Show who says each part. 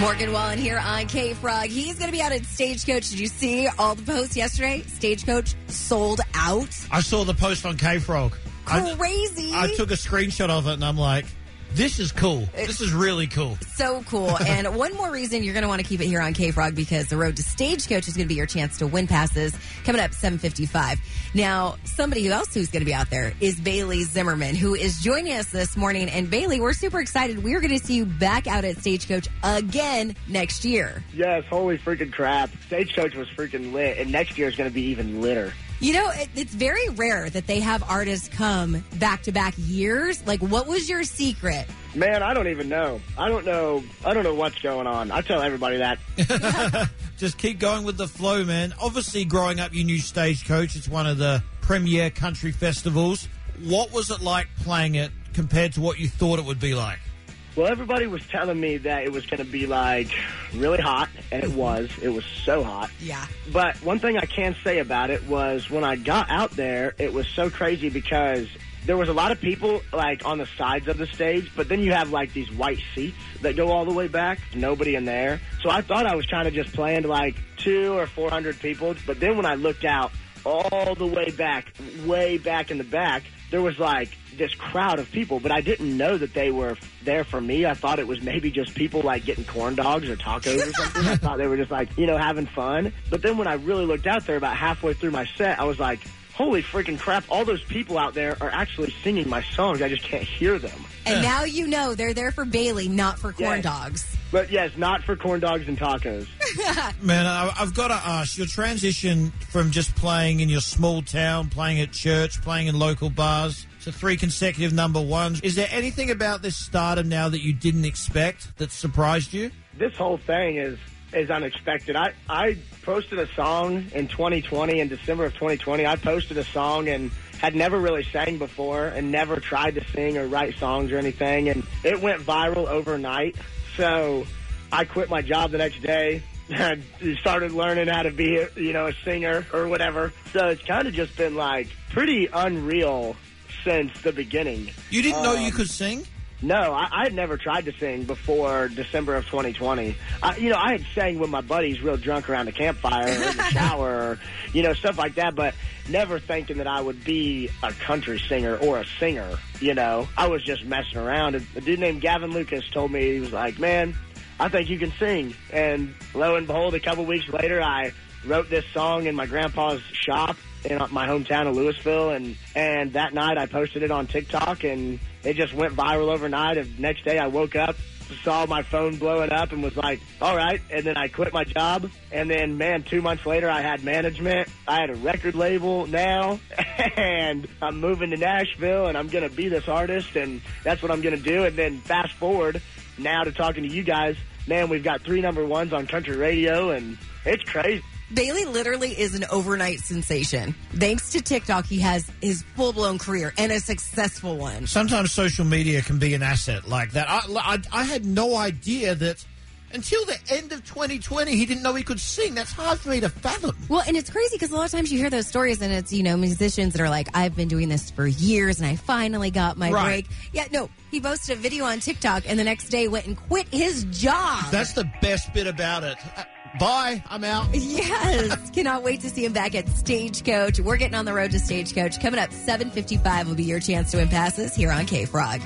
Speaker 1: Morgan Wallen here on K Frog. He's going to be out at Stagecoach. Did you see all the posts yesterday? Stagecoach sold out.
Speaker 2: I saw the post on K Frog.
Speaker 1: Crazy.
Speaker 2: I, I took a screenshot of it and I'm like, this is cool. This is really cool.
Speaker 1: So cool. and one more reason you're going to want to keep it here on K Frog because the road to Stagecoach is going to be your chance to win passes coming up 755. Now, somebody else who's going to be out there is Bailey Zimmerman, who is joining us this morning. And Bailey, we're super excited. We're going to see you back out at Stagecoach again next year.
Speaker 3: Yes, holy freaking crap. Stagecoach was freaking lit, and next year is going to be even litter.
Speaker 1: You know, it, it's very rare that they have artists come back to back years. Like, what was your secret?
Speaker 3: Man, I don't even know. I don't know. I don't know what's going on. I tell everybody that.
Speaker 2: Just keep going with the flow, man. Obviously, growing up, you knew Stagecoach. It's one of the premier country festivals. What was it like playing it compared to what you thought it would be like?
Speaker 3: Well, everybody was telling me that it was going to be like really hot, and it was. It was so hot.
Speaker 1: Yeah.
Speaker 3: But one thing I can say about it was when I got out there, it was so crazy because there was a lot of people like on the sides of the stage, but then you have like these white seats that go all the way back. Nobody in there. So I thought I was kind of just playing to like two or four hundred people. But then when I looked out all the way back, way back in the back, there was like this crowd of people, but I didn't know that they were there for me. I thought it was maybe just people like getting corn dogs or tacos or something. I thought they were just like, you know, having fun. But then when I really looked out there about halfway through my set, I was like, holy freaking crap, all those people out there are actually singing my songs. I just can't hear them.
Speaker 1: And now you know they're there for Bailey, not for corn
Speaker 3: Yes.
Speaker 1: dogs.
Speaker 3: But yes, not for corn dogs and tacos.
Speaker 2: Man, I- I've got to ask your transition from just playing in your small town, playing at church, playing in local bars to three consecutive number ones. Is there anything about this stardom now that you didn't expect that surprised you?
Speaker 3: this whole thing is is unexpected. I I posted a song in 2020 in December of 2020. I posted a song and had never really sang before and never tried to sing or write songs or anything and it went viral overnight. So I quit my job the next day and started learning how to be, you know, a singer or whatever. So it's kind of just been like pretty unreal since the beginning.
Speaker 2: You didn't know you
Speaker 3: Um,
Speaker 2: could sing?
Speaker 3: No, I, I had never tried to sing before December of 2020. I, you know, I had sang with my buddies real drunk around the campfire or in the shower or, you know, stuff like that, but never thinking that I would be a country singer or a singer, you know. I was just messing around. And a dude named Gavin Lucas told me, he was like, man, I think you can sing. And lo and behold, a couple weeks later, I wrote this song in my grandpa's shop in uh, my hometown of Louisville, and and that night I posted it on TikTok, and it just went viral overnight. And next day I woke up, saw my phone blowing up, and was like, "All right." And then I quit my job, and then man, two months later I had management. I had a record label now, and I'm moving to Nashville, and I'm gonna be this artist, and that's what I'm gonna do. And then fast forward now to talking to you guys, man, we've got three number ones on country radio, and it's crazy.
Speaker 1: Bailey literally is an overnight sensation. Thanks to TikTok, he has his full blown career and a successful one.
Speaker 2: Sometimes social media can be an asset like that. I, I, I had no idea that until the end of 2020 he didn't know he could sing. That's hard for me to fathom.
Speaker 1: Well, and it's crazy because a lot of times you hear those stories and it's, you know, musicians that are like, I've been doing this for years and I finally got my
Speaker 2: Right.
Speaker 1: break. Yeah, no, he posted a video on TikTok and the next day went and quit his job.
Speaker 2: That's the best bit about it. Uh, bye, I'm out.
Speaker 1: Yes. Cannot wait to see him back at Stagecoach. We're getting on the road to Stagecoach. Coming up 755 will be your chance to win passes here on K Frog.